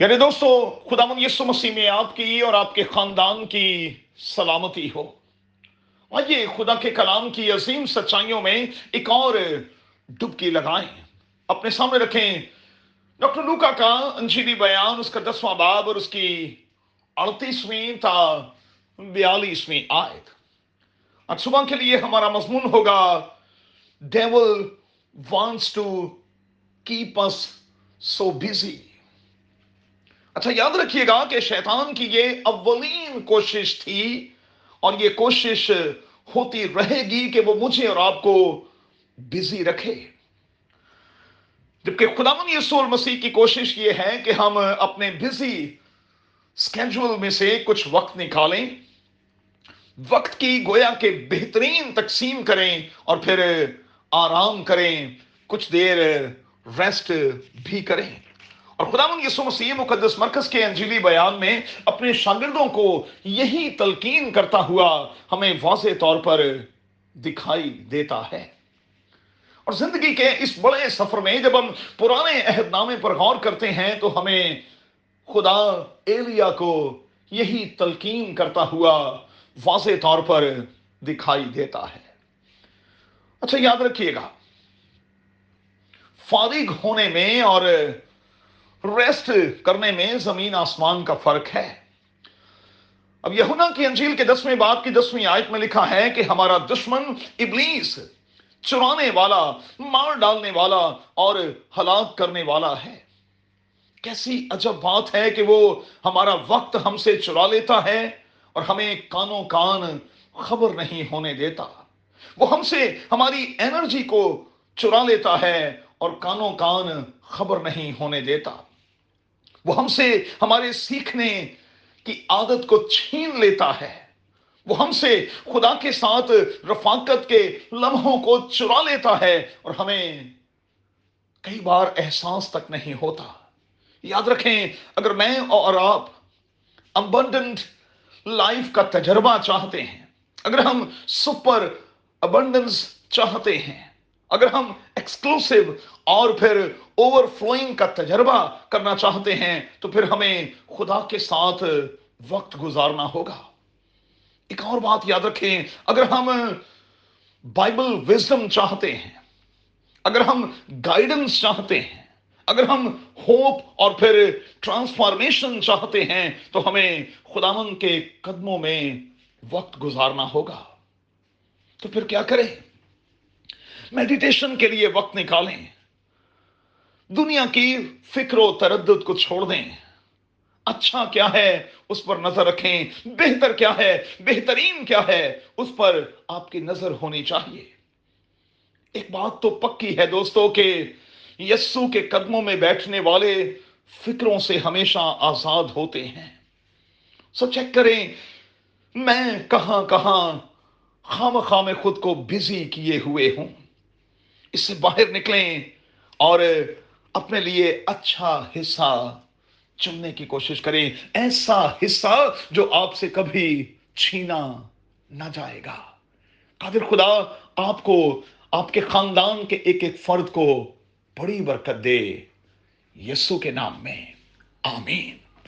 یعنی دوستو، خدا من یسو مسیح میں آپ کی اور آپ کے خاندان کی سلامتی ہو۔ آئیے خدا کے کلام کی عظیم سچائیوں میں ایک اور ڈبکی لگائیں۔ اپنے سامنے رکھیں۔ ڈاکٹر لوکا کا انجیلی بیان، اس کا دسواں باب اور اس کی اڑتیسویں تا بیالیسویں آیت۔ آج صبح کے لیے ہمارا مضمون ہوگا devil wants to keep us so busy اچھا یاد رکھیے گا کہ شیطان کی یہ اولین کوشش تھی اور یہ کوشش ہوتی رہے گی کہ وہ مجھے اور آپ کو بزی رکھے۔ جبکہ خدا یسول مسیح کی کوشش یہ ہے کہ ہم اپنے بزی سکیجول میں سے کچھ وقت نکالیں، وقت کی گویا کے بہترین تقسیم کریں اور پھر آرام کریں، کچھ دیر ریسٹ بھی کریں۔ اور خدا من یسو مسیح مقدس مرکز کے انجیلی بیان میں اپنے شاگردوں کو یہی تلقین کرتا ہوا ہمیں واضح طور پر دکھائی دیتا ہے۔ اور زندگی کے اس بڑے سفر میں جب ہم پرانے عہد نامے پر غور کرتے ہیں تو ہمیں خدا ایلیا کو یہی تلقین کرتا ہوا واضح طور پر دکھائی دیتا ہے۔ اچھا یاد رکھیے گا۔ فارغ ہونے میں اور ریسٹ کرنے میں زمین آسمان کا فرق ہے۔ اب یہونا کی انجیل کے دسویں باب کی دسویں آیت میں لکھا ہے کہ ہمارا دشمن ابلیس چرانے والا، مار ڈالنے والا اور ہلاک کرنے والا ہے۔ کیسی عجب بات ہے کہ وہ ہمارا وقت ہم سے چرا لیتا ہے اور ہمیں کانوں کان خبر نہیں ہونے دیتا۔ وہ ہم سے ہماری انرجی کو چرا لیتا ہے اور کانوں کان خبر نہیں ہونے دیتا۔ وہ ہم سے ہمارے سیکھنے کی عادت کو چھین لیتا ہے۔ وہ ہم سے خدا کے ساتھ رفاقت کے لمحوں کو چرا لیتا ہے اور ہمیں کئی بار احساس تک نہیں ہوتا۔ یاد رکھیں، اگر میں اور آپ ابنڈنٹ لائف کا تجربہ چاہتے ہیں، اگر ہم سپر ابنڈنس چاہتے ہیں، اگر ہم ایکسکلوسو اور پھر اوور فلوئنگ کا تجربہ کرنا چاہتے ہیں، تو پھر ہمیں خدا کے ساتھ وقت گزارنا ہوگا۔ ایک اور بات یاد رکھیں، اگر ہم بائبل وزڈم چاہتے ہیں، اگر ہم گائیڈنس چاہتے ہیں، اگر ہم ہوپ اور پھر ٹرانسفارمیشن چاہتے ہیں، تو ہمیں خداون کے قدموں میں وقت گزارنا ہوگا۔ تو پھر کیا کریں؟ میڈیٹیشن کے لیے وقت نکالیں۔ دنیا کی فکر و تردد کو چھوڑ دیں۔ اچھا کیا ہے اس پر نظر رکھیں۔ بہتر کیا ہے؟ بہترین کیا ہے؟ اس پر آپ کی نظر ہونی چاہیے۔ ایک بات تو پکی ہے دوستو کہ یسو کے قدموں میں بیٹھنے والے فکروں سے ہمیشہ آزاد ہوتے ہیں۔ سو چیک کریں، میں کہاں کہاں خام خام خود کو بزی کیے ہوئے ہوں۔ اس سے باہر نکلیں اور اپنے لیے اچھا حصہ چننے کی کوشش کریں۔ ایسا حصہ جو آپ سے کبھی چھینا نہ جائے گا۔ قادر خدا، آپ کو، آپ کے خاندان کے ایک ایک فرد کو بڑی برکت دے۔ یسو کے نام میں۔ آمین۔